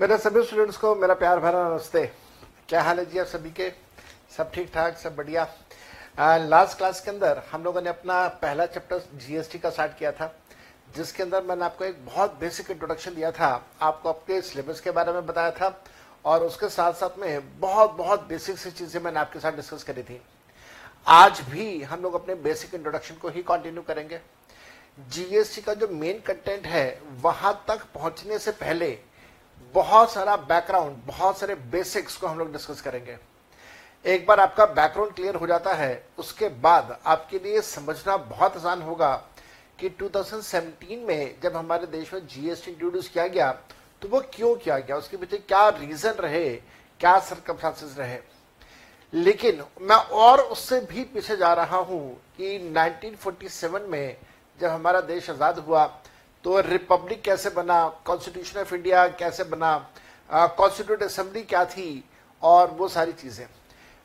मेरे सभी स्टूडेंट्स को मेरा प्यार भरा नमस्ते। क्या हाल है जी आप सभी के? सब ठीक ठाक, सब बढ़िया। लास्ट क्लास के अंदर हम लोगों ने अपना पहला चैप्टर जीएसटी का स्टार्ट किया था, जिसके अंदर मैंने आपको एक बहुत बेसिक इंट्रोडक्शन दिया था। आपको आपके सिलेबस के बारे में बताया था और उसके साथ साथ में बहुत बहुत बेसिक सी चीज़ें मैंने आपके साथ डिस्कस करी थी। आज भी हम लोग अपने बेसिक इंट्रोडक्शन को ही कंटिन्यू करेंगे। जीएसटी का जो मेन कंटेंट है, वहाँ तक पहुँचने से पहले बहुत सारा बैकग्राउंड बहुत सारे बेसिक्स को हम लोग डिस्कस करेंगे। एक बार आपका बैकग्राउंड क्लियर हो जाता है, उसके बाद आपके लिए समझना बहुत आसान होगा कि 2017 में जब हमारे देश में जीएसटी इंट्रोड्यूस किया गया तो वो क्यों किया गया? उसके पीछे क्या रीजन रहे, क्या सरकमस्टांसेस रहे? लेकिन मैं और उससे भी पीछे जा रहा हूँ कि 1947 में जब हमारा देश आज़ाद हुआ तो रिपब्लिक कैसे बना? कॉन्स्टिट्यूशन ऑफ़ इंडिया कैसे बना? कॉन्स्टिट्यूट असेंबली क्या थी? और वो सारी चीज़ें।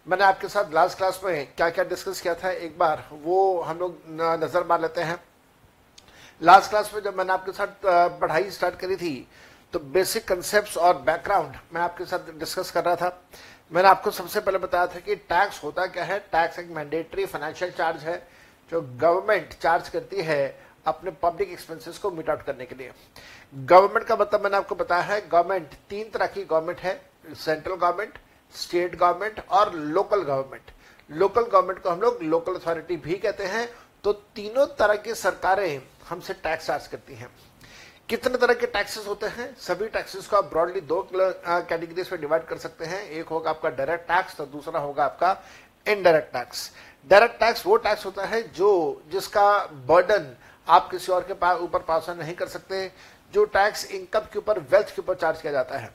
मैंने आपके साथ लास्ट क्लास में क्या क्या डिस्कस किया था? एक बार वो हम लोग नज़र मार लेते हैं। लास्ट क्लास में जब मैंने आपके साथ पढ़ाई स्टार्ट करी थी तो बेसिक कंसेप्ट और बैकग्राउंड मैं आपके साथ डिस्कस कर रहा था। मैंने आपको सबसे पहले बताया था कि टैक्स होता क्या है? टैक्स एक मैंडेटरी फाइनेंशियल चार्ज है, जो गवर्नमेंट चार्ज करती है। अपने पब्लिक एक्सपेंसेस को मीट आउट करने के लिए। गवर्नमेंट का मतलब मैंने आपको बताया है गवर्नमेंट तीन तरह की गवर्नमेंट है सेंट्रल गवर्नमेंट स्टेट गवर्नमेंट और लोकल गवर्नमेंट लोकल गवर्नमेंट को हम लोग लोकल अथॉरिटी भी कहते हैं तो तीनों तरह की सरकारें हमसे टैक्स चार्ज करती हैं। कितने तरह के टैक्सेस होते हैं? सभी टैक्सेस को आप ब्रॉडली दो कैटेगरीज में डिवाइड कर सकते हैं। एक होगा आपका डायरेक्ट टैक्स और दूसरा होगा आपका इनडायरेक्ट टैक्स डायरेक्ट टैक्स वो टैक्स होता है जो, जिसका बर्डन आप किसी और के पास ऊपर पास नहीं कर सकते जो टैक्स इनकम के ऊपर वेल्थ के ऊपर चार्ज किया जाता है।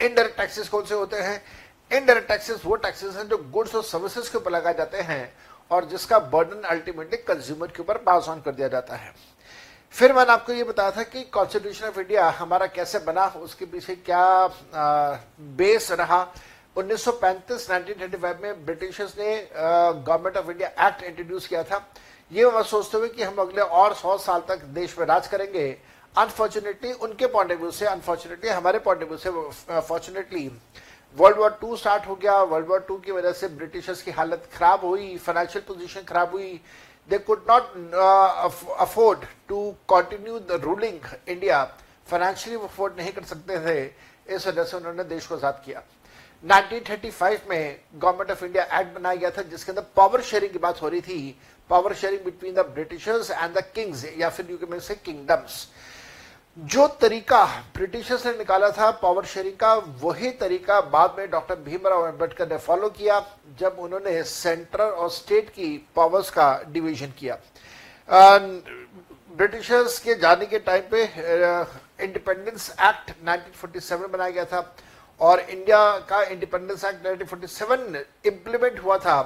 इनडायरेक्ट टैक्सेस कौन से होते हैं? इनडायरेक्ट टैक्सेस वो टैक्सेस हैं जो गुड्स और सर्विसेज़ के ऊपर लगाए जाते हैं और जिसका बर्डन अल्टीमेटली कंज्यूमर के ऊपर पास ऑन कर दिया जाता है। फिर मैंने आपको ये बताया था कि कॉन्स्टिट्यूशन ऑफ़ इंडिया हमारा कैसे बना उसके पीछे क्या आ, बेस रहा। 1935 1935 में ब्रिटिशर्स ने government of India act introduce किया था। ये वह सोचते हुए कि हम अगले और सौ साल तक देश में राज करेंगे। अनफॉर्चुनेटली उनके पॉइंट ऑफ़ व्यू से अनफॉर्चुनेटली हमारे पॉइंट ऑफ़ व्यू से fortunately world war two start हो गया। वर्ल्ड वॉर टू की वजह से ब्रिटिशर्स की हालत खराब हुई फाइनेंशियल पोजीशन खराब हुई। They could not afford to continue the ruling India financially afford नहीं कर सकते थे, इस वजह से उन्होंने देश को आज़ाद किया। 1935 में गवर्नमेंट ऑफ़ इंडिया एक्ट बनाया गया था, जिसके अंदर पावर शेयरिंग की बात हो रही थी। Power sharing between the Britishers and the kings या फिर यू कैन से किंगडम्स जो तरीका ब्रिटिशर्स ने निकाला था पावर शेयरिंग का, वही तरीका बाद में डॉक्टर भीमराव अंबेडकर ने फॉलो किया, जब उन्होंने सेंट्रल और स्टेट की पावर्स का डिवीज़न किया। ब्रिटिशर्स के जाने के टाइम पे इंडिपेंडेंस एक्ट 1947 बनाया गया था, और इंडिया का इंडिपेंडेंस एक्ट 1947 इंप्लीमेंट हुआ था।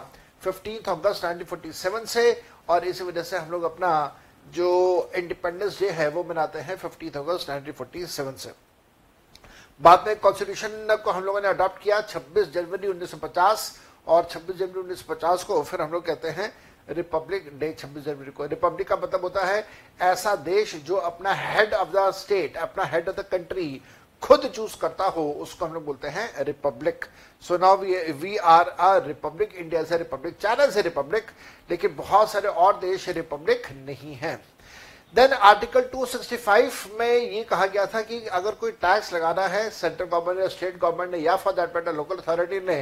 15 अगस्त 1947 से, और इसी वजह से हम लोग अपना जो इंडिपेंडेंस डे है, वो मनाते हैं 15 अगस्त 1947 से। बाद में कॉन्स्टिट्यूशन को हम लोगों ने अडॉप्ट किया 26 जनवरी 1950 और 26 जनवरी 1950 को फिर हम लोग कहते हैं रिपब्लिक डे 26 जनवरी को। रिपब्लिक का मतलब होता है, ऐसा देश जो अपना हेड ऑफ़ द स्टेट अपना हेड ऑफ़ द कंट्री खुद चूज़ करता हो, उसको हम लोग बोलते हैं republic so now we we are a republic India से रिपब्लिक चाइना से रिपब्लिक लेकिन बहुत सारे और देश रिपब्लिक नहीं है। देन आर्टिकल 265 में ये कहा गया था कि अगर कोई टैक्स लगाना है सेंट्रल गवर्नमेंट या स्टेट गवर्नमेंट ने, या for that matter local authority ने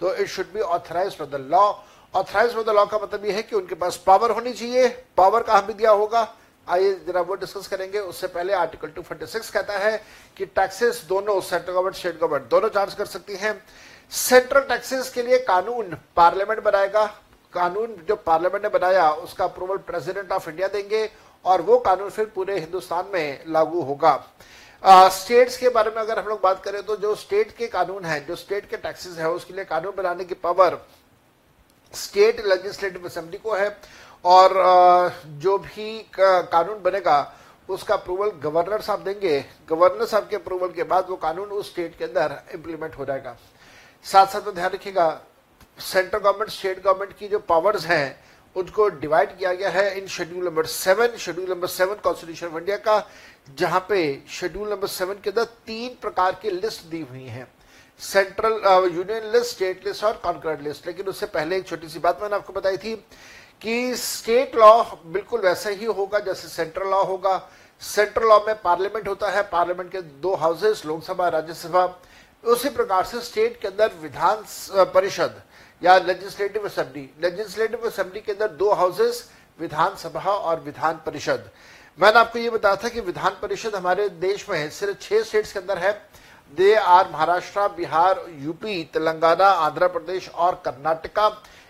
तो it should be authorise for the law authorise for the law का मतलब ये है कि उनके पास पावर होनी चाहिए। पावर कहाँ भी दिया होगा? आइए जरा वो डिस्कस करेंगे। उससे पहले आर्टिकल 246 कहता है कि टैक्सेस दोनों सेंट्रल गवर्नमेंट स्टेट गवर्नमेंट दोनों चार्ज कर सकती हैं। सेंट्रल टैक्सेस के लिए कानून पार्लियामेंट बनाएगा। कानून जो पार्लियामेंट ने बनाया, उसका अप्रूवल प्रेसिडेंट ऑफ़ इंडिया देंगे और वो कानून फिर पूरे हिंदुस्तान में लागू होगा। स्टेट्स के बारे में अगर हम लोग बात करें तो जो स्टेट के कानून है, जो स्टेट के टैक्सेस है, उसके लिए कानून बनाने की पावर स्टेट लेजिस्लेटिव असेंबली को है। और जो भी कानून बनेगा, उसका अप्रूवल गवर्नर साहब देंगे। गवर्नर साहब के अप्रूवल के बाद वो कानून उस स्टेट के अंदर इंप्लीमेंट हो जाएगा। साथ साथ में ध्यान रखिएगा सेंट्रल गवर्नमेंट स्टेट गवर्नमेंट की जो पावर्स हैं, उनको डिवाइड किया गया है in schedule number seven schedule number seven constitution of India का, जहाँ पे शेड्यूल नंबर सेवन के अंदर तीन प्रकार की लिस्ट दी हुई है। Central union list state list और कॉन्करेंट लिस्ट लेकिन उससे पहले एक छोटी सी बात मैंने आपको बताई थी कि स्टेट लॉ बिल्कुल वैसा ही होगा जैसे सेंट्रल लॉ होगा। सेंट्रल लॉ में पार्लियामेंट होता है, पार्लियामेंट के दो हाउसेस, लोकसभा, राज्यसभा। उसी प्रकार से स्टेट के अंदर विधान परिषद या लेजिस्लेटिव असेंबली लेजिस्लेटिव असेंबली के अंदर दो हाउसेस विधानसभा और विधान परिषद। मैंने आपको ये बताया था कि विधान परिषद हमारे देश में है, सिर्फ़ छह स्टेट्स के अंदर है। They are Maharashtra, Bihar, UP, Telangana, Andhra Pradesh और कर्नाटका।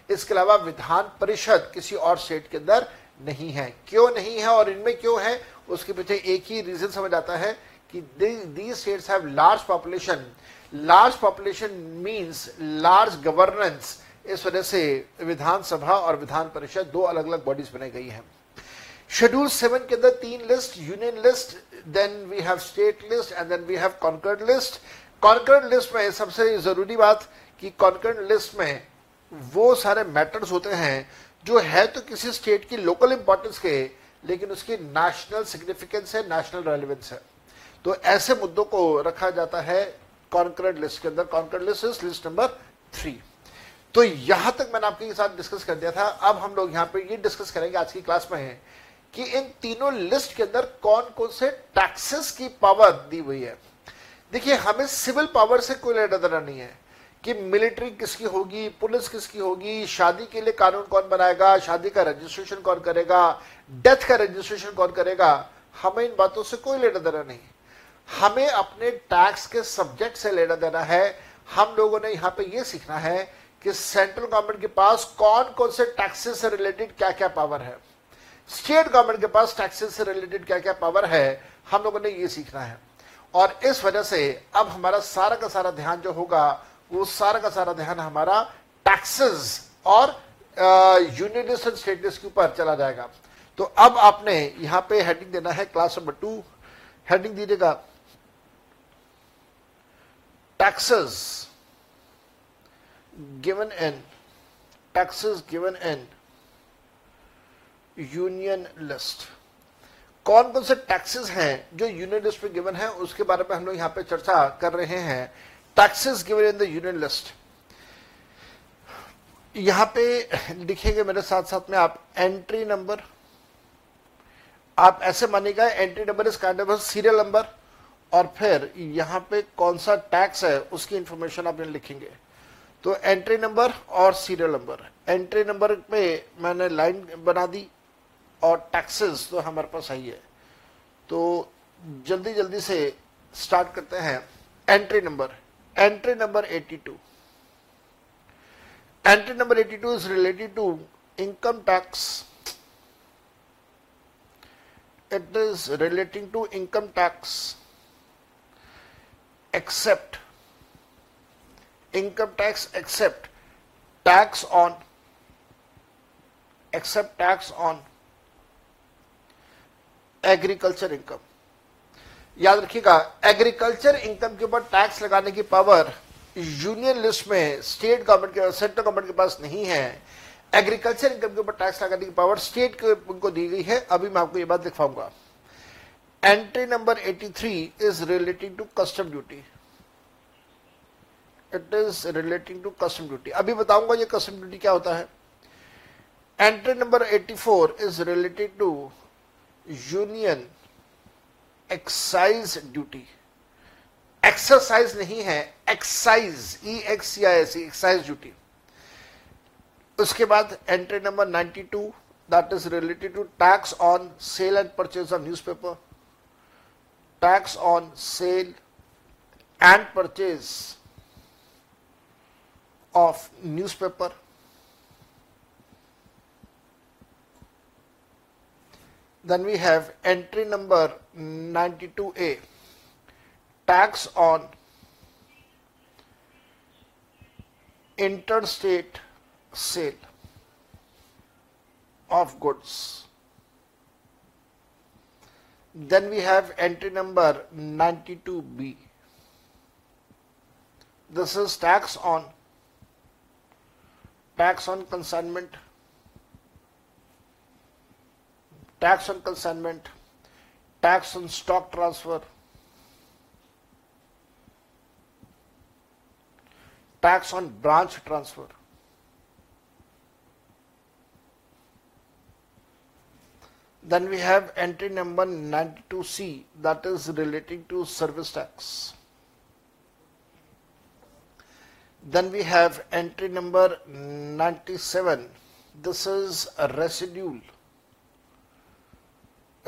इसके अलावा विधान परिषद किसी और स्टेट के अंदर नहीं है। क्यों नहीं है और इनमें क्यों है? उसके पीछे एक ही रीजन समझ आता है कि the states have large population large population means large governance इस वजह से विधानसभा और विधान परिषद दो अलग अलग बॉडीज बनाई गई हैं। शेड्यूल सेवन के अंदर तीन list union list then we have state list and then we have concurrent list concurrent list में सबसे ज़रूरी बात कि कॉन्कर्ड लिस्ट में वो सारे मैटर्स होते हैं जो है तो किसी स्टेट की लोकल इंपॉर्टेंस के, लेकिन उसकी नेशनल सिग्निफिकेंस है नेशनल रेलिवेंस है। तो ऐसे मुद्दों को रखा जाता है कॉन्करेंट लिस्ट के अंदर। Concurrent list is list number three तो यहाँ तक मैंने आपके साथ डिस्कस कर दिया था। अब हम लोग यहाँ पे ये डिस्कस करेंगे आज की क्लास में कि इन तीनों लिस्ट के अंदर कौन कौन से टैक्सेस की पावर दी हुई है। देखिए, हमें सिविल पावर से कोई लेना देना नहीं है। कि मिलिट्री किसकी होगी, पुलिस किसकी होगी, शादी के लिए कानून कौन बनाएगा, शादी का रजिस्ट्रेशन कौन करेगा डेथ का रजिस्ट्रेशन कौन करेगा, हमें इन बातों से कोई लेना देना नहीं। हमें अपने टैक्स के सब्जेक्ट से लेना देना है। हम लोगों ने यहाँ पे ये सीखना है कि सेंट्रल गवर्नमेंट के पास कौन कौन से टैक्सेस से रिलेटेड क्या क्या पावर है। स्टेट गवर्नमेंट के पास टैक्सेस से रिलेटेड क्या क्या पावर है, हम लोगों ने ये सीखना है। और इस वजह से अब हमारा सारा का सारा ध्यान जो होगा वो सारा का सारा ध्यान हमारा टैक्सेस और यूनियनिस्ट एंड के ऊपर चला जाएगा। तो अब आपने यहाँ पे हेडिंग देना है क्लास नंबर टू हेडिंग दीजिएगा। Taxes given in taxes given in union list कौन कौन से टैक्सेस हैं जो यूनियन लिस्ट में गिवन है, उसके बारे में हम लोग यहाँ पे चर्चा कर रहे हैं। Taxes given in the union list यहाँ पे लिखेंगे मेरे साथ साथ में आप एंट्री नंबर आप ऐसे मानिएगा entry number is kind of serial number और फिर यहाँ पे कौन सा टैक्स है उसकी इंफॉर्मेशन आप लिखेंगे। तो एंट्री नंबर और सीरियल नंबर एंट्री नंबर पे मैंने लाइन बना दी और टैक्सेस तो हमारे पास आई है। तो जल्दी जल्दी से स्टार्ट करते हैं entry number entry number 82. Entry number 82 is related to income tax. It is relating to income tax except income tax except tax on except tax on agriculture income याद रखिएगा एग्रीकल्चर इनकम के ऊपर tax लगाने की power union list में state government के central government के पास नहीं है। एग्रीकल्चर इनकम के ऊपर टैक्स लगाने की पावर स्टेट को दी गई है। अभी मैं आपको ये बात दिखाऊँगा entry number 83 is relating to custom duty it is relating to custom duty अभी बताऊँगा ये कस्टम ड्यूटी क्या होता है। Entry number 84 is related to union excise duty exercise नहीं है एक्साइज ई एक्स या एस एक्साइज ड्यूटी उसके बाद entry number 92 that is related to tax on sale and purchase of newspaper tax on sale and purchase of newspaper Then we have entry number 92A, tax on interstate sale of goods. Then we have entry number 92B. This is tax on tax on consignment tax on consignment, tax on stock transfer, tax on branch transfer. Then we have entry number 92C that is relating to service tax. Then we have entry number 97. This is a residual.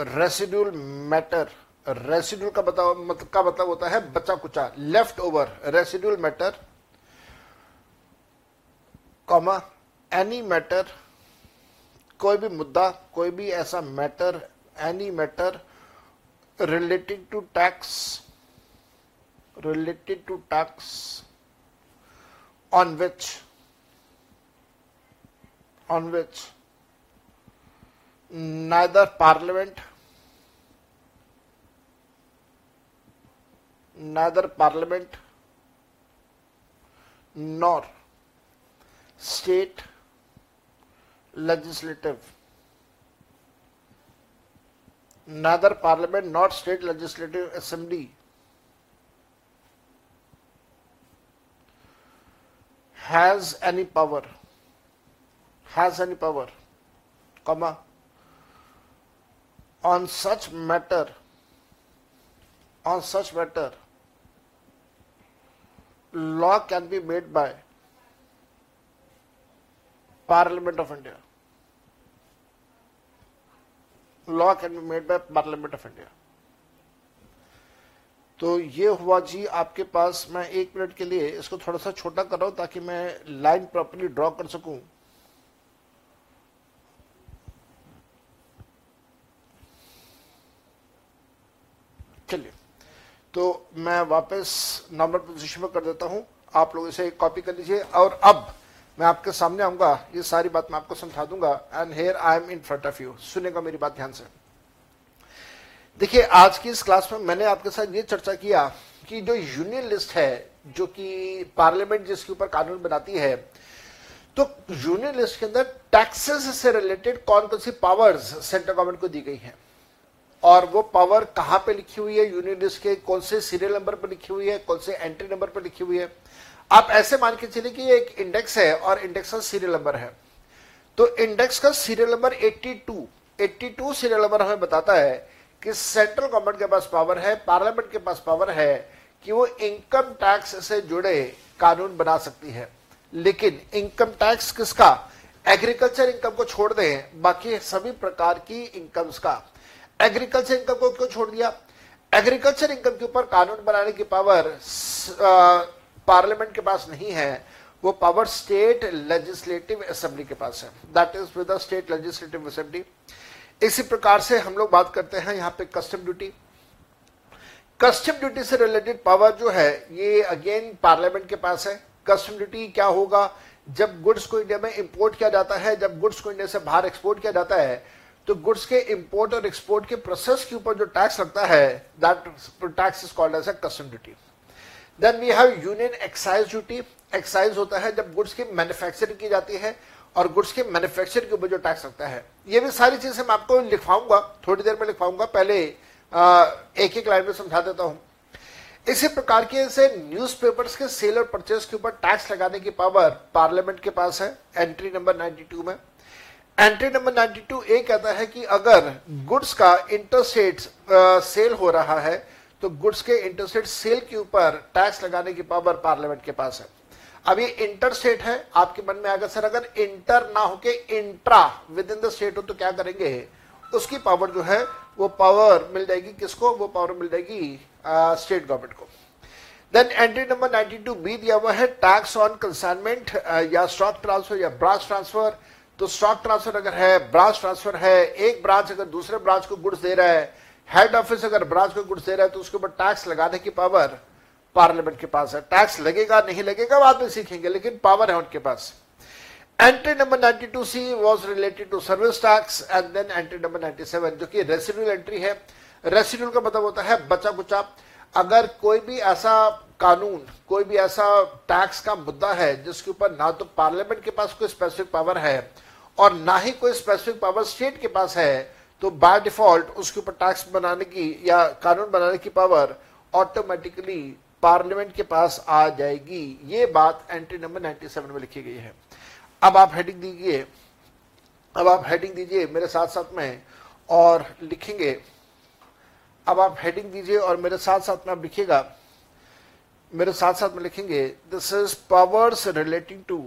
Residual matter residual का बताओ मतलब का मतलब होता है बचा कुचा left over residual matter, comma any matter कोई भी मुद्दा, कोई भी ऐसा matter any matter related to tax related to tax on which on which, neither parliament neither parliament nor state legislative. Neither parliament nor state legislative assembly. Has any power has any power comma on such matter on such matter law can be made by parliament of india law can be made by parliament of india तो ये हुआ जी आपके पास मैं एक minute के लिए इसको थोड़ा सा छोटा कर रहा हूँ ताकि मैं लाइन प्रॉपरली ड्रॉ कर सकूँ चलिए तो मैं वापस नॉर्मल पोजीशन में कर देता हूँ। आप लोग इसे कॉपी कर लीजिए। और अब मैं आपके सामने आऊँगा। ये सारी बात मैं आपको समझा दूँगा। And here I am in front of you सुनेगा मेरी बात ध्यान से। देखिए, आज की इस क्लास में मैंने आपके साथ ये चर्चा किया कि जो यूनियन लिस्ट है, जो कि पार्लियामेंट जिसके ऊपर कानून बनाती है तो यूनियन लिस्ट के अंदर टैक्सेस से रिलेटेड कौन कौन सी पावर्स सेंट्रल गवर्नमेंट को दी गई है? और वो पावर कहाँ पे लिखी हुई है? यूनियन लिस्ट के कौन से सीरियल नंबर पर लिखी हुई है? कौन से एंट्री नंबर पर लिखी हुई है? आप ऐसे मान के चलिए कि एक इंडेक्स है और इंडेक्स का सीरियल नंबर है। तो इंडेक्स का सीरियल नंबर 82 82 सीरियल नंबर हमें बताता है कि सेंट्रल गवर्नमेंट के पास पावर है पार्लियामेंट के पास पावर है कि वो इनकम टैक्स से जुड़े कानून बना सकती है। लेकिन इनकम टैक्स किसका? एग्रीकल्चर इनकम को छोड़ दें, बाकी सभी प्रकार की इनकम्स का। एग्रीकल्चर इनकम को क्यों छोड़ दिया? एग्रीकल्चर इनकम के ऊपर कानून बनाने की पावर पार्लियामेंट के पास नहीं है। वो पावर स्टेट लेजिस्लेटिव असेंबली के पास है। That is with state legislative assembly इसी प्रकार से हम लोग बात करते हैं यहाँ पे कस्टम ड्यूटी कस्टम ड्यूटी से रिलेटेड पावर जो है, ये अगेन पार्लियामेंट के पास है। कस्टम ड्यूटी क्या होगा? जब गुड्स को इंडिया में इंपोर्ट किया जाता है, जब गुड्स को इंडिया से बाहर एक्सपोर्ट किया जाता है तो गुड्स के इंपोर्ट और एक्सपोर्ट के प्रोसेस के ऊपर जो टैक्स लगता है that tax is called as a custom duty then we have union excise duty excise होता है जब गुड्स की मैन्युफैक्चरिंग की जाती है और गुड्स के मैन्युफैक्चर के ऊपर जो टैक्स लगता है। ये भी सारी चीज़ें मैं आपको लिखवाऊँगा, थोड़ी देर में लिखवाऊँगा, पहले एक एक लाइन में समझा देता हूँ। इसी प्रकार के से न्यूज़पेपर्स के सेल और परचेज के ऊपर टैक्स लगाने की पावर पार्लियामेंट के पास है एंट्री नंबर 92 में। एंट्री नंबर 92 ए कहता है कि अगर गुड्स का इंटरस्टेट सेल हो रहा है तो गुड्स के इंटरस्टेट सेल के ऊपर टैक्स लगाने की पावर पार्लियामेंट के पास है। अब ये इंटर स्टेट है, आपके मन में आएगा, सर, अगर इंटर ना होके intra within the state हो तो क्या करेंगे? उसकी पावर जो है, वो पावर मिल जाएगी किसको? वो पावर मिल जाएगी स्टेट गवर्नमेंट को। देन एंट्री नंबर 92 बी दिया हुआ है टैक्स ऑन कंसाइनमेंट या स्टॉक ट्रांसफ़र या ब्रांच ट्रांसफ़र तो स्टॉक ट्रांसफ़र अगर है ब्रांच ट्रांसफ़र है, एक ब्रांच अगर दूसरे ब्रांच को गुड्स दे रहा है हेड ऑफ़िस अगर ब्रांच को गुड्स दे रहा है तो उसके ऊपर टैक्स लगाने की पावर पार्लियामेंट के पास है। टैक्स लगेगा, नहीं लगेगा बाद में सीखेंगे, लेकिन पावर है उनके पास। Entry number 92 C was related to service tax and then entry number 97 जो कि रेसिडुअल एंट्री है। रेसिडुअल का मतलब होता है बचा कुचा। अगर कोई भी ऐसा कानून, कोई भी ऐसा टैक्स का मुद्दा है, जिसके ऊपर ना तो पार्लियामेंट के पास कोई स्पेसिफिक पावर है और ना ही कोई स्पेसिफिक पावर स्टेट के पास है तो बाय डिफ़ॉल्ट उसके ऊपर टैक्स बनाने की या कानून बनाने की पावर ऑटोमेटिकली पार्लियामेंट के पास आ जाएगी। ये बात एंट्री नंबर 97 में लिखी गई है। अब आप हेडिंग दीजिए। अब आप हेडिंग दीजिए मेरे साथ साथ में और लिखेंगे। अब आप हेडिंग दीजिए और मेरे साथ साथ में आप लिखिएगा। मेरे साथ साथ में लिखेंगे this is powers relating to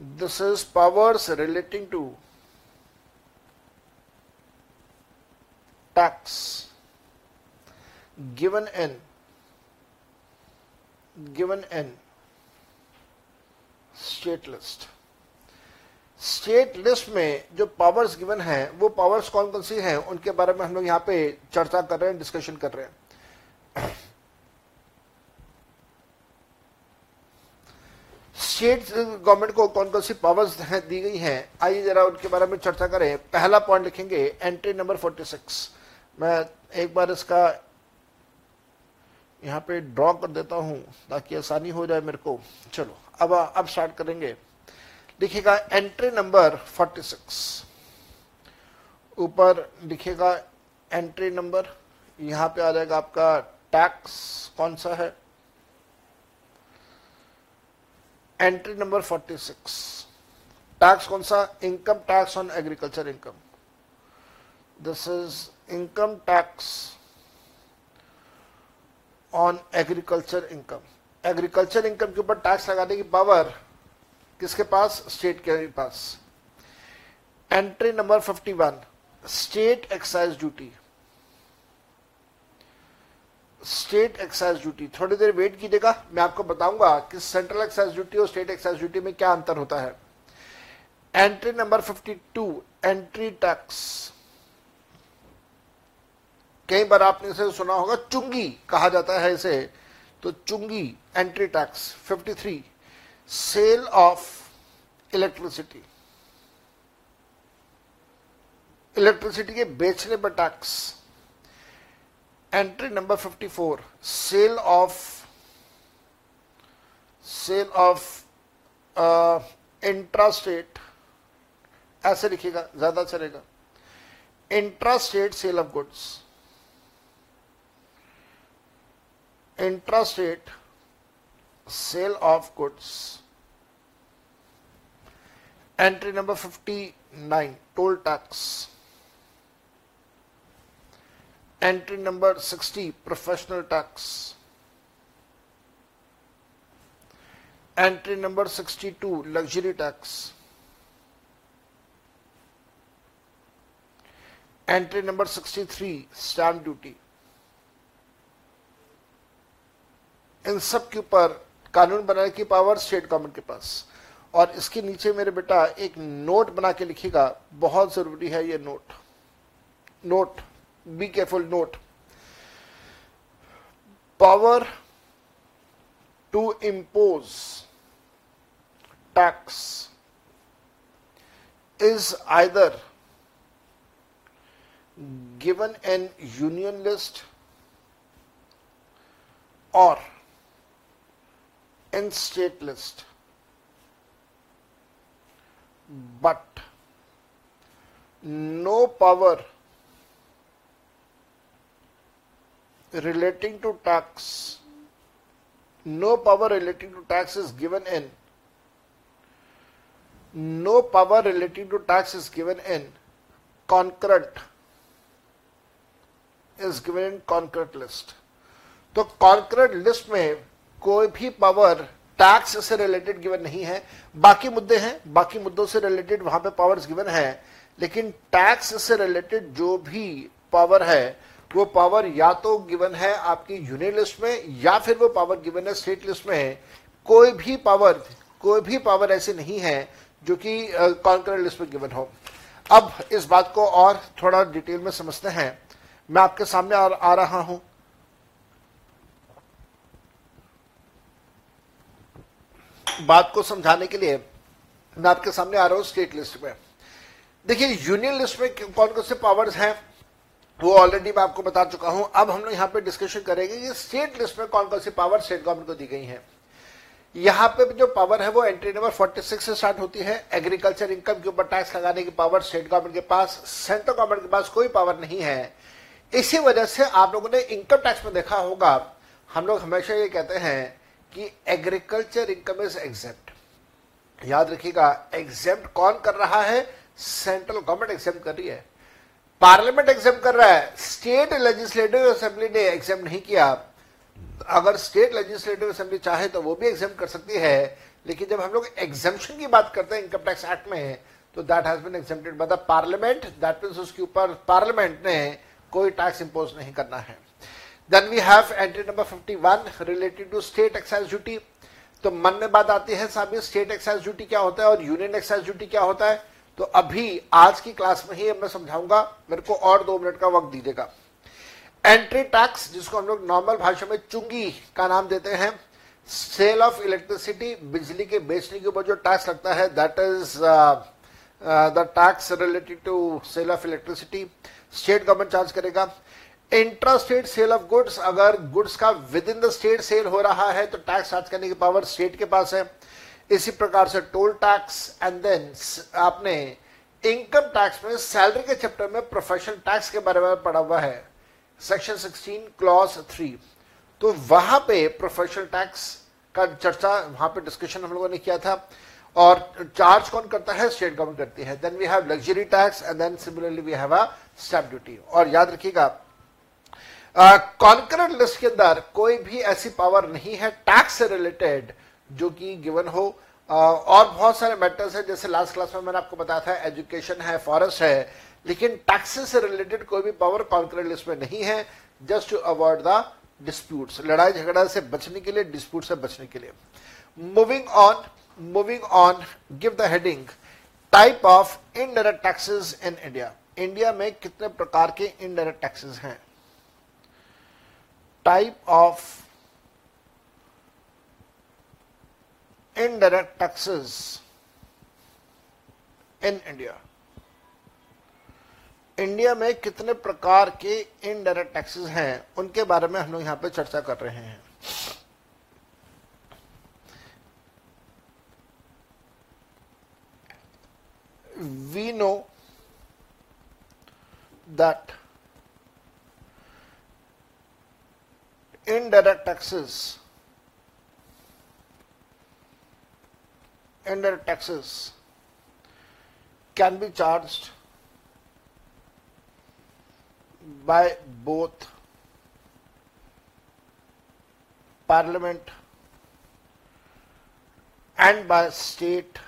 this is powers relating to tax given in given in state list state list में जो पावर्स गिवन है, वो पावर्स कौन कौन सी हैं? उनके बारे में हम लोग यहाँ पे चर्चा कर रहे हैं डिस्कशन कर रहे हैं। स्टेट गवर्नमेंट को कौन कौन सी पावर्स दी गई हैं? आइए जरा उनके बारे में चर्चा करें। पहला पॉइंट लिखेंगे एंट्री नंबर 46 मैं एक बार इसका यहाँ पे ड्रॉ कर देता हूँ, ताकि आसानी हो जाए मेरे को। चलो, अब अब स्टार्ट करेंगे। लिखेगा एंट्री नंबर 46 ऊपर लिखेगा एंट्री नंबर यहाँ पे आ जाएगा आपका टैक्स कौन सा है? एंट्री नंबर 46 टैक्स कौन सा? Income tax on agriculture income this is income tax on agriculture income agriculture income के ऊपर टैक्स लगाने की पावर किसके पास? स्टेट के पास. Entry number 51 state excise duty state excise duty थोड़ी देर वेट कीजिएगा, मैं आपको बताऊँगा कि सेंट्रल एक्साइज ड्यूटी और स्टेट एक्साइज ड्यूटी में क्या अंतर होता है। एंट्री नंबर 52 एंट्री टैक्स कई बार आपने इसे सुना होगा, चुंगी कहा जाता है इसे। तो चुंगी entry tax 53 sale of electricity electricity के बेचने पर tax entry number 54 sale of sale of intrastate ऐसे लिखिएगा ज़्यादा चलेगा intrastate sale of goods intrastate sale of goods. Entry number 59 toll tax. Entry number 60 professional tax. Entry number 62 luxury tax. Entry number 63 stamp duty. इन सब के ऊपर कानून बनाने की पावर स्टेट गवर्नमेंट के पास और इसके नीचे मेरे बेटा एक नोट बना के लिखेगा बहुत ज़रूरी है ये note note be careful note. Power to impose tax is either given an union list or in state list. But no power relating to tax, no power relating to tax is given in, no power relating to tax is given in concurrent, is given in concurrent list. तो concurrent list में कोई भी power tax से related given नहीं है बाकी मुद्दे हैं बाकी मुद्दों से रिलेटेड वहाँ पे पावर्स गिवन है लेकिन टैक्स से रिलेटेड जो भी पावर है वो पावर या तो गिवन है आपकी यूनियन लिस्ट में या फिर वो पावर गिवन है स्टेट लिस्ट में है। कोई भी पावर कोई भी पावर ऐसी नहीं है जो कि कॉन्करेंट लिस्ट में गिवन हो। अब इस बात को और थोड़ा डिटेल में समझते हैं। मैं आपके सामने आ, आ रहा हूँ। बात को समझाने के लिए मैं आपके सामने आ रहा हूँ स्टेट लिस्ट में। देखिए यूनियन लिस्ट में कौन कौन से पावर्स हैं? वो ऑलरेडी मैं आपको बता चुका हूँ। अब हम लोग यहाँ पे डिस्कशन करेंगे कि स्टेट लिस्ट में कौन कौन सी पावर स्टेट गवर्नमेंट को दी गई है। यहाँ पे जो पावर है वो एंट्री नंबर 46 से स्टार्ट होती है। एग्रीकल्चर इनकम के ऊपर टैक्स लगाने की पावर स्टेट गवर्नमेंट के पास सेंट्रल गवर्नमेंट के पास कोई पावर नहीं है। इसी वजह से आप लोगों ने इनकम टैक्स में देखा होगा। हम लोग हमेशा ये कहते हैं कि एग्रीकल्चर इनकम इज़ एग्जेप्ट याद रखिएगा एग्जेप्ट कौन कर रहा है? सेंट्रल गवर्नमेंट एग्जेप्ट कर रही है। पार्लियामेंट एग्जेप्ट कर रहा है। स्टेट लेजिस्लेटिव असेंबली ने एग्जेप्ट नहीं किया। अगर स्टेट लेजिस्लेटिव असेंबली चाहे तो वो भी एग्ज़ाम कर सकती है। लेकिन जब हम लोग एग्जामेशन की बात करते हैं इनकम टैक्स एक्ट में तो that has been exempted by the parliament that mean उसके ऊपर पार्लियामेंट ने कोई टैक्स इंपोज नहीं करना है। Then we have entry number 51 related to state excise duty तो मन में बात आती है, साहब स्टेट एक्साइज ड्यूटी क्या होता है और यूनियन एक्साइज ड्यूटी क्या होता है? तो अभी आज की क्लास में ही मैं समझाऊँगा, मेरे को और दो मिनट का वक्त दीजिएगा। एंट्री टैक्स जिसको हम लोग नॉर्मल भाषा में चुंगी का नाम देते हैं सेल ऑफ़ इलेक्ट्रिसिटी बिजली के बेचने के ऊपर जो टैक्स लगता है that is the tax related to sale of electricity state government charge करेगा। Intra state sale of goods अगर गुड्स का within the state sale हो रहा है तो टैक्स चार्ज करने की पावर स्टेट के पास है। इसी प्रकार से टोल टैक्स एंड देन आपने इनकम टैक्स में सैलरी के चैप्टर में प्रोफेशनल टैक्स के बारे में पढ़ा हुआ है। सेक्शन 16 क्लॉज थ्री तो वहाँ पे प्रोफेशनल टैक्स का चर्चा, वहाँ पे डिस्कशन हम लोगों ने किया था। और चार्ज कौन करता है? स्टेट गवर्नमेंट करती है। Then we have luxury tax and then similarly we have a stamp duty और याद रखिएगा कॉन्करेंट लिस्ट के अंदर कोई भी ऐसी पावर नहीं है। टैक्स से रिलेटेड जो कि गिवन हो। और बहुत सारे मैटर्स है, जैसे लास्ट क्लास में मैंने आपको बताया था एजुकेशन है फॉरेस्ट है, लेकिन टैक्सेस से रिलेटेड कोई भी पावर कॉन्करेंट लिस्ट में नहीं है just to avoid the disputes लड़ाई झगड़ा से बचने के लिए डिस्प्यूट से बचने के लिए। Moving on moving on give the heading type of indirect taxes in India India में कितने प्रकार के इनडायरेक्ट टैक्सेस हैं? Type of indirect taxes in India India में कितने प्रकार के इनडायरेक्ट टैक्सेस हैं, उनके बारे में हम लोग यहाँ पे चर्चा कर रहे हैं। We know that indirect taxes indirect taxes can be charged by both parliament and by state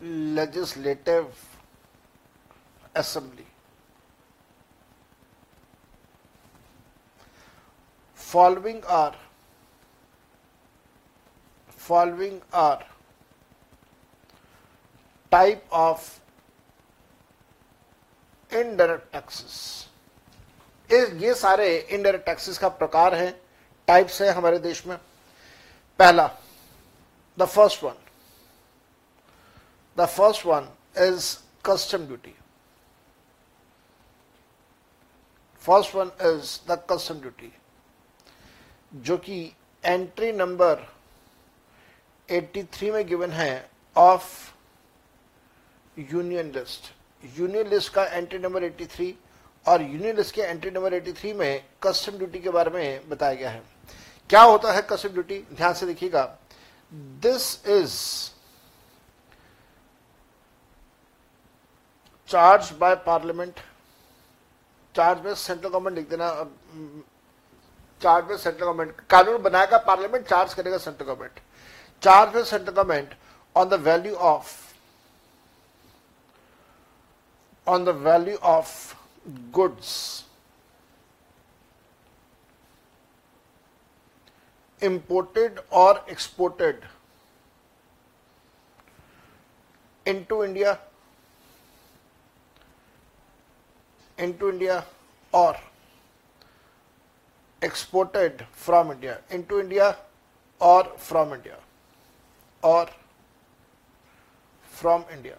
legislative assembly. Following are following are type of indirect taxes ये सारे इनडायरेक्ट टैक्सेस का प्रकार है टाइप्स है हमारे देश में। पहला the first one the first one is custom duty first one is the custom duty जो कि एंट्री नंबर 83 में गिवन है of union list union list का एंट्री नंबर 83 और यूनियन लिस्ट के एंट्री नंबर 83 में कस्टम ड्यूटी के बारे में बताया गया है। क्या होता है कस्टम ड्यूटी ध्यान से देखिएगा। This is charge by parliament charge में सेंट्रल गवर्नमेंट लिख देना। चार्ज में सेंट्रल गवर्नमेंट कानून बनाएगा पार्लियामेंट चार्ज करेगा central government charges at the government on the value of on the value of goods. Imported or exported into India into India or exported from India into India or from India or from India.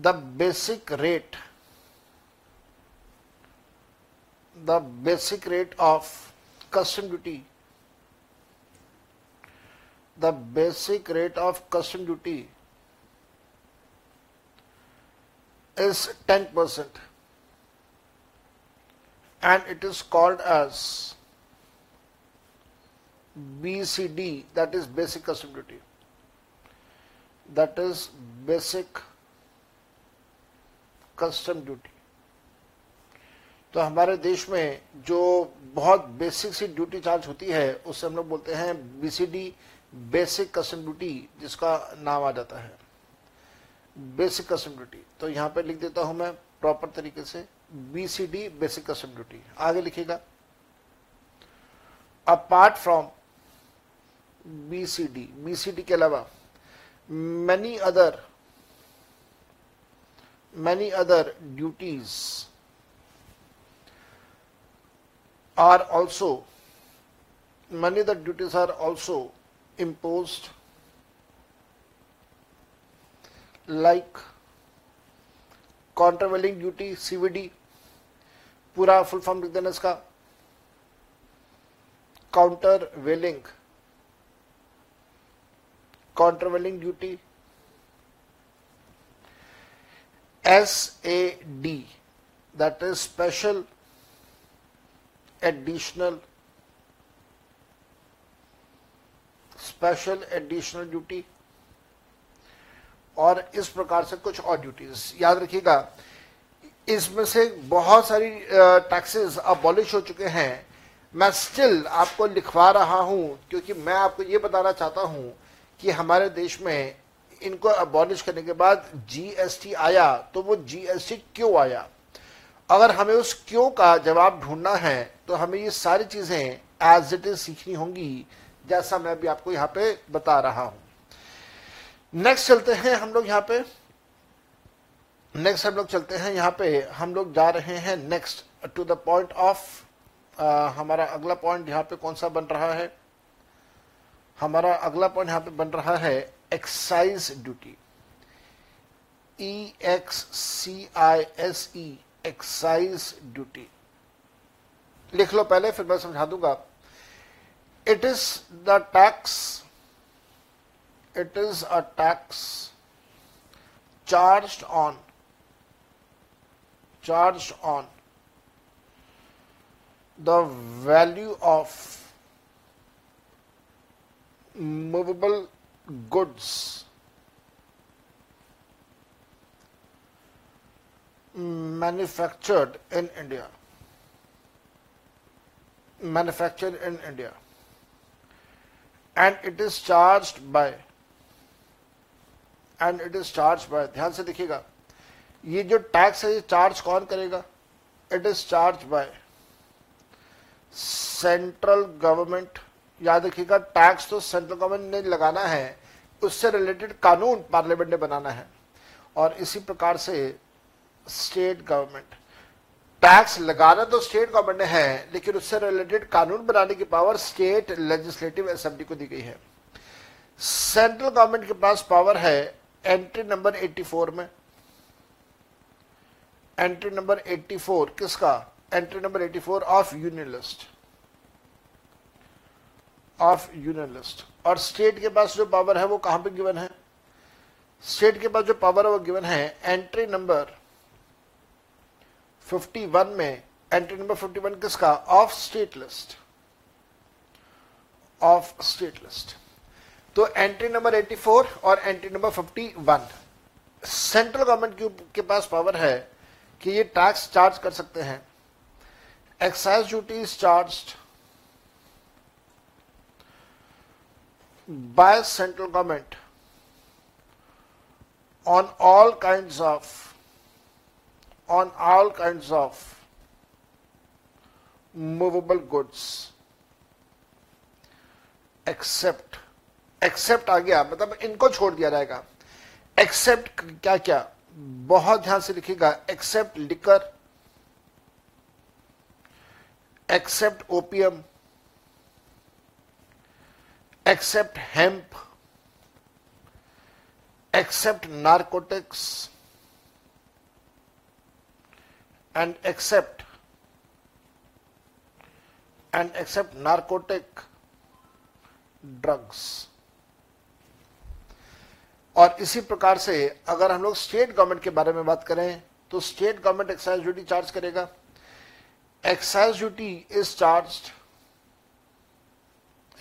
The basic rate the basic rate of custom duty the basic rate of custom duty is 10% and it is called as BCD that is basic duty that is basic custom duty. तो हमारे देश में जो बहुत basic सी duty charge होती है उससे हम लोग बोलते हैं बीसीडी बेसिक कस्टम ड्यूटी जिसका नाम आ जाता है। बेसिक कस्टम ड्यूटी तो यहाँ पे लिख देता हूँ मैं प्रॉपर तरीके से बीसीडी बेसिक कस्टम ड्यूटी आगे लिखेगा अपार्ट फ्रॉम बीसीडी बीसीडी के अलावा many other many other duties are also many other duties are also impose like countervailing duty CVD पूरा फुल फॉर्म लिख देना इसका countervailing countervailing duty S A D that is special additional special additional duty और इस प्रकार से कुछ और ड्यूटीज़ याद रखिएगा, इसमें से बहुत सारी टैक्सेस अबॉलिश हो चुके हैं। मैं स्टिल आपको लिखवा रहा हूँ, क्योंकि मैं आपको यह बताना चाहता हूँ कि हमारे देश में इनको अबॉलिश करने के बाद जीएसटी आया तो वो जीएसटी क्यों आया? अगर हमें उस क्यों का जवाब ढूंढना है तो हमें ये सारी चीज़ें एज इट इज़ सीखनी होंगी, जैसा मैं अभी आपको यहाँ पे बता रहा हूँ। नेक्स्ट चलते हैं हम लोग यहाँ पे। नेक्स्ट हम लोग चलते हैं यहाँ पे। हम लोग जा रहे हैं next to the point of हमारा अगला पॉइंट यहाँ पे कौन सा बन रहा है? हमारा अगला पॉइंट यहाँ पे बन रहा है excise duty E X C I S E excise duty लिख लो पहले, फिर मैं समझा दूँगा। It is the tax it is a tax charge on charge on the value of movable goods manufactured in India. Manufactured in India. And it is charged by and it is charged by ध्यान से देखिएगा ये जो tax है ये charge कौन करेगा it is charge by central government याद रखिएगा टैक्स तो सेंट्रल गवर्नमेंट ने लगाना है, उससे रिलेटेड कानून पार्लियामेंट ने बनाना है। और इसी प्रकार से स्टेट गवर्नमेंट टैक्स लगाना तो स्टेट गवर्नमेंट ने है, लेकिन उससे रिलेटेड कानून बनाने की पावर स्टेट लेजिस्लेटिव असेंबली को दी गई है। सेंट्रल गवर्नमेंट के पास पावर है एंट्री नंबर 84 में। एंट्री नंबर 84 किसका? Entry number 84 of union list of union list और स्टेट के पास जो पावर है, वो कहाँ पे गिवन है? स्टेट के पास जो पावर है, वो गिवन है एंट्री नंबर 51 में। एंट्री नंबर 51 किसका? Of state list of state list तो एंट्री नंबर 84 और एंट्री नंबर 51 सेंट्रल गवर्नमेंट के पास पावर है कि ये टैक्स चार्ज कर सकते हैं। Excise duty is charge by central government on all kind of on all kinds of movable goods. Except except आ गया मतलब इनको छोड़ दिया जाएगा। एक्सेप्ट क्या क्या? बहुत ध्यान से लिखिएगा। Except liquor except opium except hemp except narcotics and accept and accept narcotic drugs और इसी प्रकार से अगर हम लोग स्टेट गवर्नमेंट के बारे में बात करें तो state government excise duty charge करेगा। Excise duty is charge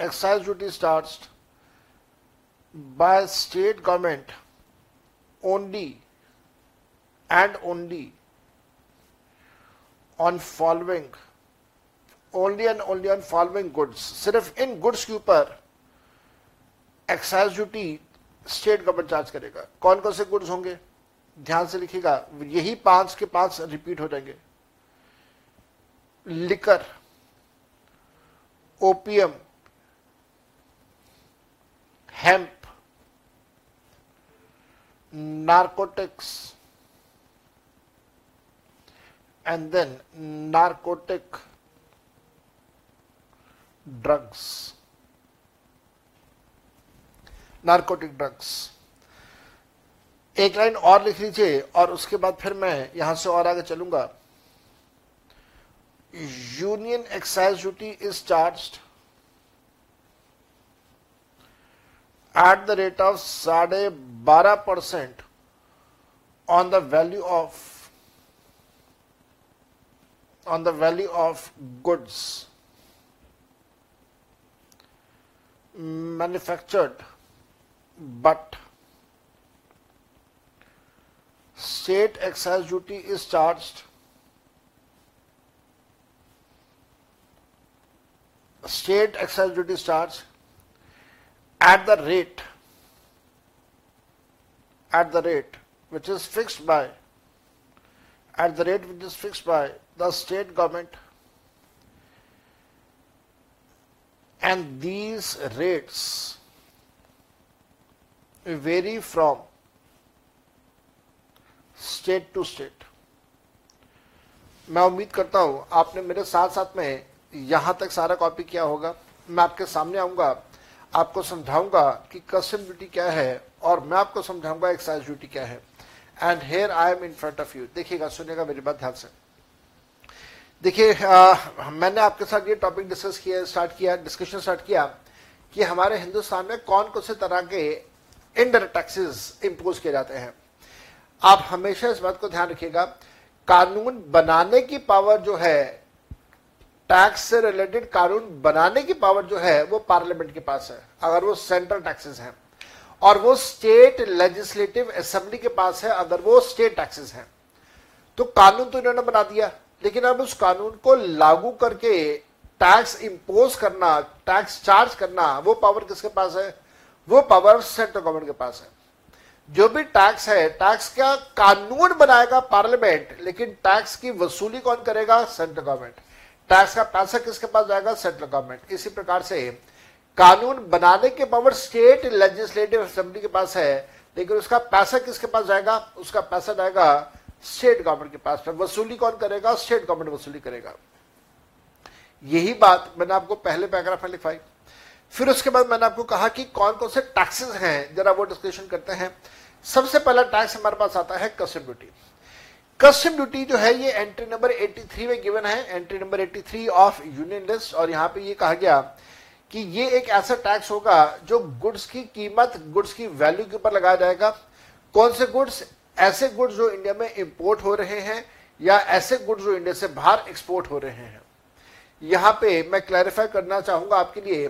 excise duty charge by state government only and only on following only and only on following goods सिर्फ़ इन गुड्स के ऊपर excise duty state government charge करेगा कौन कौन से goods होंगे? ध्यान से लिखिएगा। यही पाँच के पाँच रिपीट हो जाएँगे। Liquor opium hemp narcotics and then narcotic drugs narcotic drugs एक लाइन और लिख लीजिए और उसके बाद फिर मैं यहाँ से और आगे चलूँगा। Union excise duty is charge at the rate of sade bara percent on the value of on the value of goods manufactured but state excise duty is charged state excise duty is charged at the rate at the rate which is fixed by at the rate which is fixed by the state government and these rates vary from state to state मैं उम्मीद करता हूँ आपने मेरे साथ साथ में यहाँ तक सारा कॉपी किया होगा मैं आपके सामने आऊँगा आपको समझाऊँगा कि कस्टम ड्यूटी क्या है और मैं आपको समझाऊँगा एक्साइज ड्यूटी क्या है। And here I am in front of you देखिएगा, सुनिएगा मेरी बात ध्यान से। देखिए मैंने आपके साथ ये टॉपिक डिस्कस किया स्टार्ट किया डिस्कशन स्टार्ट किया कि हमारे हिंदुस्तान में कौन कौन से तरह के इनडायरेक्ट टैक्सेस इंपोज किए जाते हैं। आप हमेशा इस बात को ध्यान रखिएगा, कानून बनाने की पावर जो है टैक्स से रिलेटेड कानून बनाने की पावर जो है, वो पार्लियामेंट के पास है, अगर वो सेंट्रल टैक्सेस हैं। और वो स्टेट लेजिस्लेटिव असेंबली के पास है, अगर वो स्टेट टैक्सेस हैं। तो कानून तो इन्होंने बना दिया, लेकिन अब उस कानून को लागू करके टैक्स इंपोज करना, टैक्स चार्ज करना, वो पावर किसके पास है? वो पावर सेंट्रल गवर्नमेंट के पास है। जो भी टैक्स है, टैक्स का कानून बनाएगा पार्लियामेंट, लेकिन टैक्स की वसूली कौन करेगा? Central government. टैक्स का पैसा किसके पास जाएगा? सेंट्रल गवर्नमेंट इसी प्रकार से कानून बनाने के पावर स्टेट लेजिस्लेटिव असेंबली के पास है, लेकिन उसका पैसा किसके पास जाएगा? उसका पैसा जाएगा स्टेट गवर्नमेंट के पास। वसूली कौन करेगा? स्टेट गवर्नमेंट वसूली करेगा। यही बात मैंने आपको पहले पैराग्राफ में लिखवाई। फिर उसके बाद मैंने आपको कहा कि कौन कौन से टैक्सेस हैं, जरा वो डिस्कशन करते हैं। सबसे पहला टैक्स हमारे पास आता है कस्टम ड्यूटी कस्टम ड्यूटी जो है, ये एंट्री नंबर 83 में गिवन है entry number 83 of union list और यहाँ पे ये कहा गया कि ये एक ऐसा टैक्स होगा जो गुड्स की कीमत गुड्स की वैल्यू के ऊपर लगाया जाएगा। कौन से गुड्स ऐसे गुड्स जो इंडिया में इंपोर्ट हो रहे हैं, या ऐसे गुड्स जो इंडिया से बाहर एक्सपोर्ट हो रहे हैं। यहाँ पे मैं क्लैरिफाई करना चाहूँगा आपके लिए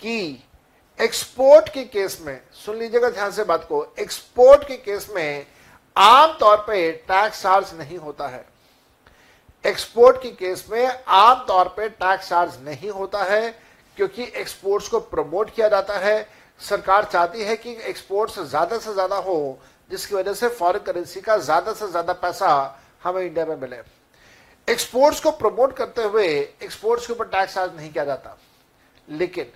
कि एक्सपोर्ट के केस में, सुन लीजिएगा ध्यान से बात को एक्सपोर्ट के केस में आम तौर पे टैक्स चार्ज नहीं होता है। एक्सपोर्ट के केस में आम तौर पे टैक्स चार्ज नहीं होता है, क्योंकि एक्सपोर्ट्स को प्रमोट किया जाता है। सरकार चाहती है कि एक्सपोर्ट्स ज़्यादा से ज़्यादा हो, जिसकी वजह से फॉरेन करेंसी का ज़्यादा से ज़्यादा पैसा हमें इंडिया में मिले। एक्सपोर्ट्स को प्रमोट करते हुए एक्सपोर्ट्स के ऊपर टैक्स चार्ज नहीं किया जाता। लेकिन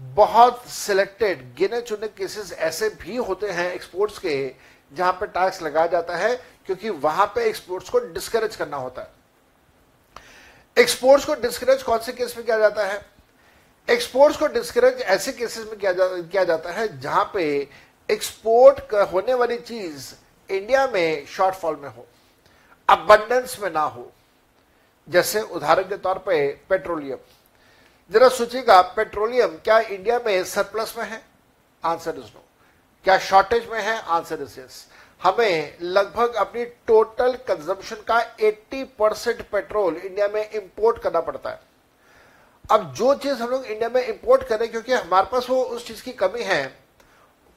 बहुत सिलेक्टेड गिने चुने केसेस ऐसे भी होते हैं एक्सपोर्ट्स के जहाँ पर टैक्स लगाया जाता है क्योंकि वहाँ पे एक्सपोर्ट्स को डिस्करेज करना होता है। एक्सपोर्ट्स को डिस्करेज कौन से केस में किया जाता है? एक्सपोर्ट्स को डिस्करेज ऐसे केसेस में किया, जा, किया जाता है जहाँ पे एक्सपोर्ट होने वाली चीज़ इंडिया में शॉर्टफॉल में हो अबंडेंस में ना हो। जैसे उदाहरण के तौर पे पेट्रोलियम जरा सोचिएगा पेट्रोलियम क्या इंडिया में सरप्लस में है? आंसर इज़ नो क्या शॉर्टेज में है? आंसर इज़ यस हमें लगभग अपनी टोटल कंजम्पशन का 80 परसेंट पेट्रोल इंडिया में इंपोर्ट करना पड़ता है। अब जो चीज़ हम लोग इंडिया में इंपोर्ट करें, क्योंकि हमारे पास वो उस चीज़ की कमी है,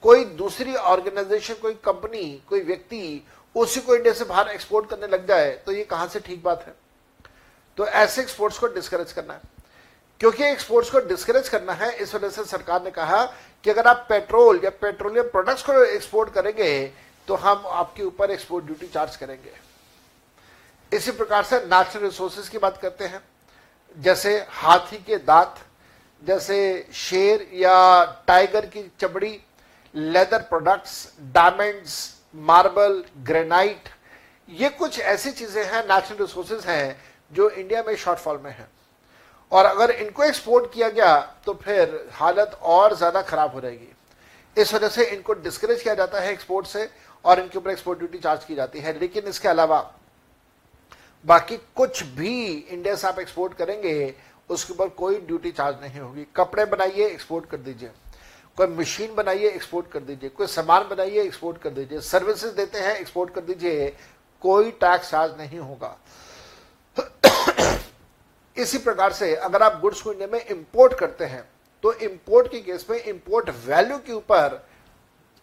कोई दूसरी ऑर्गेनाइजेशन कोई कंपनी कोई व्यक्ति उसी को इंडिया से बाहर एक्सपोर्ट करने लग जाए तो ये कहाँ से ठीक बात है? तो ऐसे एक्सपोर्ट्स को डिस्करेज करना है। क्योंकि एक्सपोर्ट्स को डिस्करेज करना है, इस वजह से सरकार ने कहा कि अगर आप पेट्रोल या पेट्रोलियम प्रोडक्ट्स को एक्सपोर्ट करेंगे तो हम आपके ऊपर एक्सपोर्ट ड्यूटी चार्ज करेंगे। इसी प्रकार से नेचुरल रिसोर्सेज की बात करते हैं। जैसे हाथी के दांत, जैसे शेर या टाइगर की चमड़ी leather products diamonds marble granite ये कुछ ऐसी चीज़ें हैं नेचुरल रिसोर्सेज हैं, जो इंडिया में शॉर्टफॉल में है। और अगर इनको एक्सपोर्ट किया गया तो फिर हालत और ज़्यादा खराब हो जाएगी। इस वजह से इनको डिस्करेज किया जाता है एक्सपोर्ट से और इनके ऊपर एक्सपोर्ट ड्यूटी चार्ज की जाती है। लेकिन इसके अलावा, बाकी कुछ भी इंडिया से आप एक्सपोर्ट करेंगे, उसके ऊपर कोई ड्यूटी चार्ज नहीं होगी। कपड़े बनाइए एक्सपोर्ट कर दीजिए। कोई मशीन बनाइए एक्सपोर्ट कर दीजिए। कोई सामान बनाइए एक्सपोर्ट कर दीजिए। सर्विसेज़ देते हैं एक्सपोर्ट कर दीजिए। कोई टैक्स चार्ज नहीं होगा। इसी प्रकार से अगर आप गुड्स को इंडिया में इंपोर्ट करते हैं तो इंपोर्ट के केस में इंपोर्ट वैल्यू के ऊपर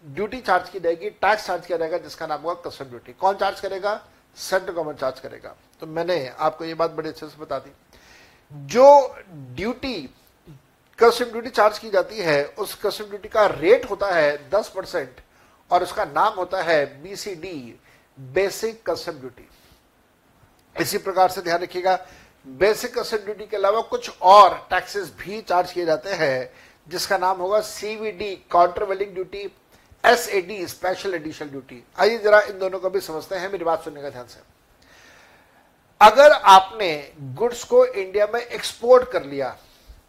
ड्यूटी चार्ज की जाएगी टैक्स चार्ज किया जाएगा, जिसका नाम होगा कस्टम ड्यूटी कौन चार्ज करेगा? सेंट्रल गवर्नमेंट चार्ज करेगा। तो मैंने आपको ये बात बड़े अच्छे से बता दी। जो ड्यूटी कस्टम ड्यूटी चार्ज की जाती है, उस कस्टम ड्यूटी का रेट होता है दस परसेंट और उसका नाम होता है बीसीडी बेसिक कस्टम ड्यूटी इसी प्रकार से ध्यान रखिएगा बेसिक कस्टम ड्यूटी के अलावा कुछ और टैक्सेस भी चार्ज किए जाते हैं, जिसका नाम होगा CVD countervailing duty S A D special additional duty आइए जरा इन दोनों को भी समझते हैं, मेरी बात सुनने का ध्यान से। अगर आपने गुड्स को इंडिया में एक्सपोर्ट कर लिया,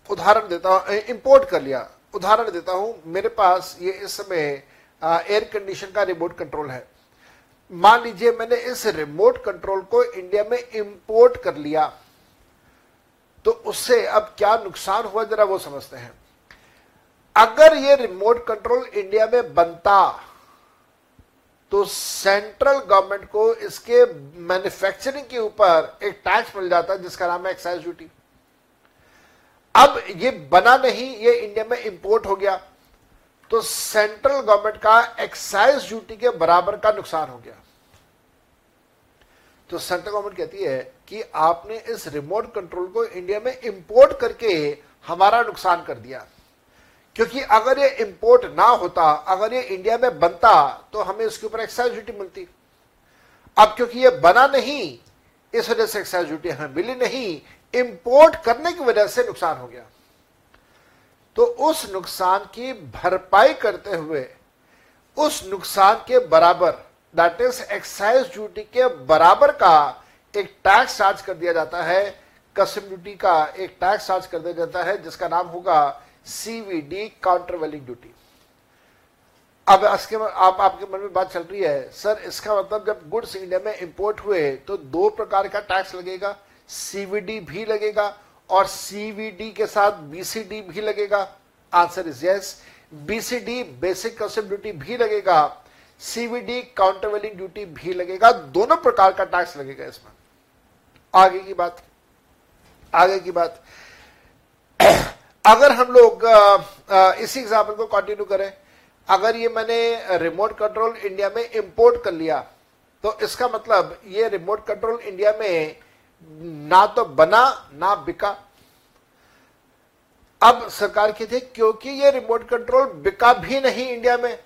उदाहरण देता हूँ इंपोर्ट कर लिया, उदाहरण देता हूँ, मेरे पास ये इस समय एयर कंडीशन का रिमोट कंट्रोल है। मान लीजिए मैंने इस रिमोट कंट्रोल को इंडिया में इंपोर्ट कर लिया। तो उससे अब क्या नुकसान हुआ जरा वो समझते हैं। अगर ये रिमोट कंट्रोल इंडिया में बनता तो सेंट्रल गवर्नमेंट को इसके मैन्युफैक्चरिंग के ऊपर एक टैक्स मिल जाता जिसका नाम है एक्साइज ड्यूटी अब ये बना नहीं, ये इंडिया में इंपोर्ट हो गया तो सेंट्रल गवर्नमेंट का एक्साइज ड्यूटी के बराबर का नुकसान हो गया। तो सेंट्रल गवर्नमेंट कहती है कि आपने इस रिमोट कंट्रोल को इंडिया में इंपोर्ट करके हमारा नुकसान कर दिया। क्योंकि अगर ये इंपोर्ट ना होता, अगर ये इंडिया में बनता तो हमें इसके ऊपर एक्साइज ड्यूटी मिलती। अब क्योंकि ये बना नहीं, इस वजह से एक्साइज ड्यूटी हमें मिली नहीं इंपोर्ट करने की वजह से नुकसान हो गया। तो उस नुकसान की भरपाई करते हुए, उस नुकसान के बराबर दैट इज़ एक्साइज ड्यूटी के बराबर का एक टैक्स चार्ज कर दिया जाता है। कस्टम ड्यूटी का एक टैक्स चार्ज कर दिया जाता है, जिसका नाम होगा सीवीडी काउंटरवेलिंग ड्यूटी अब इसके आप, आपके मन में बात चल रही है, सर, इसका मतलब जब गुड्स इंडिया में इंपोर्ट हुए तो दो प्रकार का टैक्स लगेगा। सीवीडी भी लगेगा और सीवीडी के साथ बीसीडी भी लगेगा। Answer is yes BCD basic custom duty भी लगेगा। सीवीडी काउंटरवेलिंग ड्यूटी भी लगेगा। दोनों प्रकार का टैक्स लगेगा इसमें। आगे की बात। आगे की बात। अगर हम लोग इसी एग्ज़ाम्पल को कंटिन्यू करें। अगर ये मैंने रिमोट कंट्रोल इंडिया में इंपोर्ट कर लिया तो इसका मतलब ये रिमोट कंट्रोल इंडिया में ना तो बना, ना बिका। अब सरकार की थी क्योंकि ये रिमोट कंट्रोल बिका भी नहीं इंडिया में।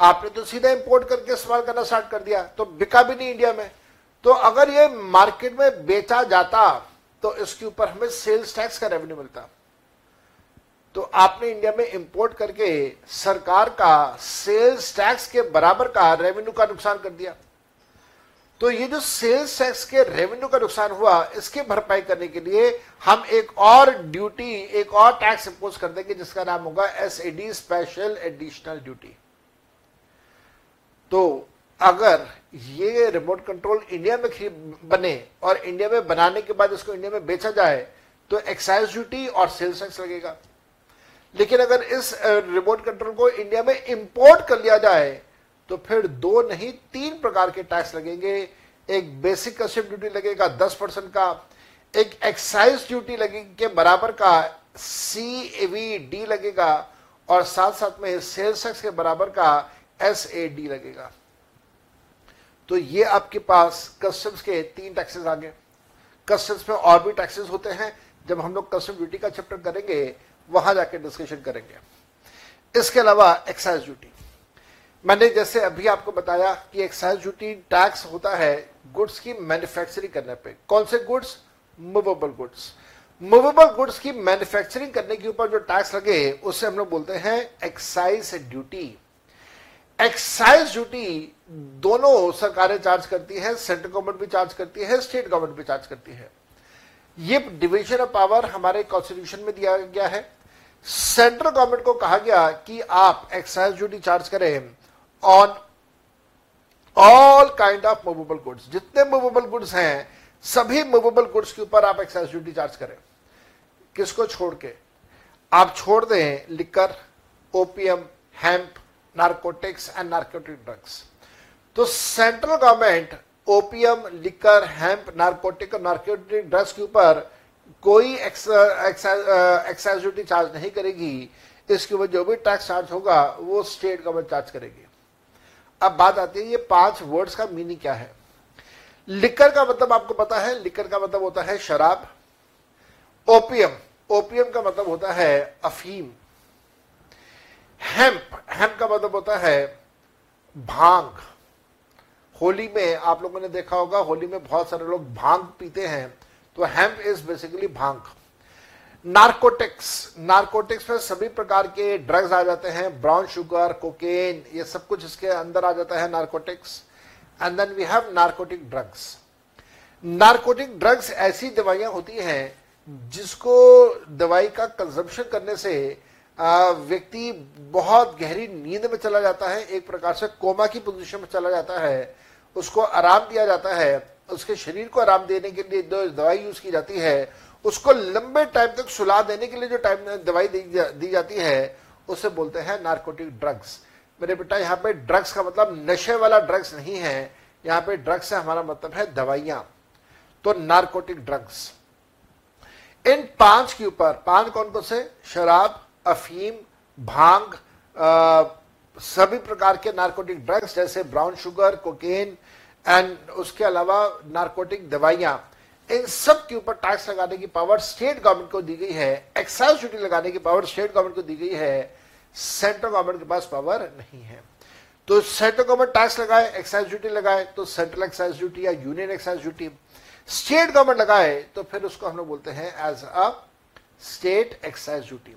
आपने तो सीधा इंपोर्ट करके इस्तेमाल करना स्टार्ट कर दिया तो बिका भी नहीं इंडिया में। तो अगर ये मार्केट में बेचा जाता तो इसके ऊपर हमें सेल्स टैक्स का रेवेन्यू मिलता। तो आपने इंडिया में इंपोर्ट करके सरकार का सेल्स टैक्स के बराबर का रेवेन्यू का नुकसान कर दिया। तो ये जो सेल्स टैक्स के रेवेन्यू का नुकसान हुआ, इसकी भरपाई करने के लिए हम एक और ड्यूटी एक और टैक्स इंपोज कर देंगे, जिसका नाम होगा एस स्पेशल एडिशनल ड्यूटी तो अगर ये रिमोट कंट्रोल इंडिया में बने और इंडिया में बनाने के बाद इसको इंडिया में बेचा जाए तो एक्साइज ड्यूटी और सेल्स टैक्स लगेगा। लेकिन अगर इस रिमोट कंट्रोल को इंडिया में इंपोर्ट कर लिया जाए तो फिर दो नहीं, तीन प्रकार के टैक्स लगेंगे। एक बेसिक कस्टम ड्यूटी लगेगा दस परसेंट का, एक एक्साइज ड्यूटी लगेगी के बराबर का सी वी डी लगेगा, और साथ साथ में सेल्स टैक्स के बराबर का एस ए डी लगेगा। तो ये आपके पास कस्टम्स के तीन टैक्सेस आ गए कस्टम्स में और भी टैक्सेस होते हैं। जब हम लोग कस्टम ड्यूटी का चैप्टर करेंगे, वहाँ जाके डिस्कशन करेंगे। इसके अलावा एक्साइज ड्यूटी मैंने जैसे अभी आपको बताया कि एक्साइज ड्यूटी टैक्स होता है गुड्स की मैन्युफैक्चरिंग करने पे। कौन से goods movable goods movable goods की मैन्युफैक्चरिंग करने के ऊपर जो टैक्स लगे, उसे हम लोग बोलते हैं एक्साइज ड्यूटी एक्साइज ड्यूटी दोनों सरकारें चार्ज करती है सेंट्रल गवर्नमेंट भी चार्ज करती है स्टेट गवर्नमेंट भी चार्ज करती है। ये डिवीज़न ऑफ़ पावर हमारे कॉन्स्टिट्यूशन में दिया गया है। सेंट्रल गवर्नमेंट को कहा गया कि आप एक्साइज ड्यूटी चार्ज करें on all kind of movable goods जितने मूवेबल गुड्स हैं, सभी मूवेबल गुड्स के ऊपर आप एक्साइज ड्यूटी चार्ज करें। किसको छोड़ के? आप छोड़ दें liquor opium hemp narcotics and narcotic drugs तो central government opium liquor hemp narcotic और नार्कोटिक ड्रग्स के ऊपर कोई एक्साइज ड्यूटी चार्ज नहीं करेगी। इसके ऊपर जो भी टैक्स चार्ज होगा, वो स्टेट गवर्नमेंट चार्ज करेगी। अब बात आती है ये पाँच वर्ड्स का मीनिंग क्या है? लिकर का मतलब आपको पता है लिकर का मतलब होता है शराब। ओपीएम ओपीएम का मतलब होता है अफीम। हेम्प हेम्प का मतलब होता है भाँग। होली में आप लोगों ने देखा होगा, होली में बहुत सारे लोग भाँग पीते हैं। तो हेम्प इज़ बेसिकली भाँग। नार्कोटिक्स नार्कोटिक्स में सभी प्रकार के ड्रग्स आ जाते हैं। ब्राउन शुगर कोकेन ये सब कुछ इसके अंदर आ जाता है narcotics and then we have narcotic drugs narcotic drugs ऐसी दवाइयाँ होती हैं जिसको दवाई का कंजम्पशन करने से व्यक्ति बहुत गहरी नींद में चला जाता है एक प्रकार से कोमा की पोजीशन में चला जाता है उसको आराम दिया जाता है उसके शरीर को आराम देने के लिए जो दवाई यूज़ की जाती है उसको लंबे टाइम तक सुला देने के लिए जो टाइम दवाई दी, जा, दी जाती है उसे बोलते हैं नार्कोटिक ड्रग्स मेरे बेटा यहाँ पे ड्रग्स का मतलब नशे वाला ड्रग्स नहीं है यहाँ पे ड्रग्स से हमारा मतलब है दवाइयाँ. तो नार्कोटिक ड्रग्स इन पाँच के ऊपर पाँच कौन कौन से? शराब अफीम भाँग आ, सभी प्रकार के नार्कोटिक ड्रग्स जैसे ब्राउन शुगर कोकेन एंड उसके अलावा नार्कोटिक दवाइयाँ। इन सब के ऊपर टैक्स लगाने की पावर स्टेट गवर्नमेंट को दी गई है। एक्साइज ड्यूटी लगाने की पावर स्टेट गवर्नमेंट को दी गई है। सेंट्रल गवर्नमेंट के पास पावर नहीं है। तो सेंट्रल गवर्नमेंट टैक्स लगाए एक्साइज ड्यूटी लगाए तो सेंट्रल एक्साइज ड्यूटी या union excise duty state government लगाए तो फिर उसको हम लोग बोलते हैं as a state excise duty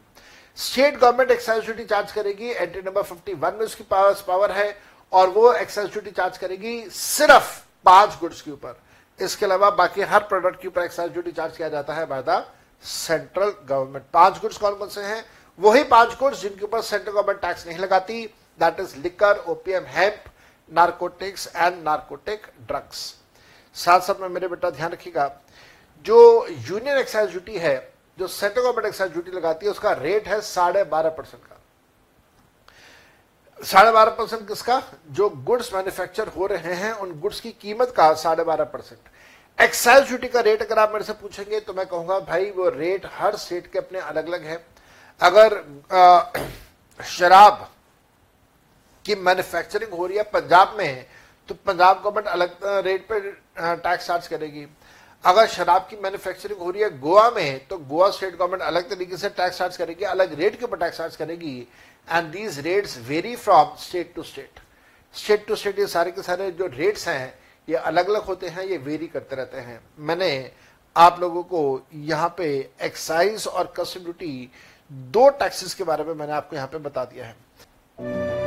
state government excise duty charge करेगी, एंट्री नंबर 51 में उसकी पावर पावर है, और वो एक्साइज ड्यूटी चार्ज करेगी सिर्फ़ पाँच गुड्स के ऊपर। इसके अलावा बाकी हर प्रोडक्ट के ऊपर एक्साइज ड्यूटी चार्ज किया जाता है बाय द सेंट्रल गवर्नमेंट पाँच गुड्स कौन कौन से हैं? वही पाँच गुड्स जिनके ऊपर सेंट्रल गवर्नमेंट टैक्स नहीं लगाती that is liquor opium hemp narcotics and narcotic drugs साथ साथ में मेरे बेटा ध्यान रखिएगा, जो यूनियन एक्साइज ड्यूटी है जो सेंट्रल गवर्नमेंट एक्साइज ड्यूटी लगाती है, उसका रेट है साढ़े बारह परसेंट का। साढ़े बारह परसेंट किसका? जो गुड्स मैन्युफैक्चर हो रहे हैं, उन गुड्स की कीमत का साढ़े बारह परसेंट। एक्साइज ड्यूटी का रेट अगर आप मेरे से पूछेंगे तो मैं कहूँगा, भाई, वो रेट हर स्टेट के अपने अलग अलग है। अगर शराब की मैन्युफैक्चरिंग हो रही है, पंजाब में है तो पंजाब गवर्नमेंट अलग रेट पर टैक्स चार्ज करेगी। अगर शराब की मैन्युफैक्चरिंग हो रही है गोवा में तो गोवा स्टेट गवर्नमेंट अलग तरीके से टैक्स चार्ज करेगी, अलग रेट के ऊपर टैक्स चार्ज करेगी and these rates vary from state to state state to state ये सारे के सारे जो रेट्स हैं, ये अलग अलग होते हैं, ये वेरी करते रहते हैं। मैंने आप लोगों को यहाँ पे एक्साइज और कस्टम ड्यूटी दो टैक्सेस के बारे में मैंने आपको यहाँ पे बता दिया है।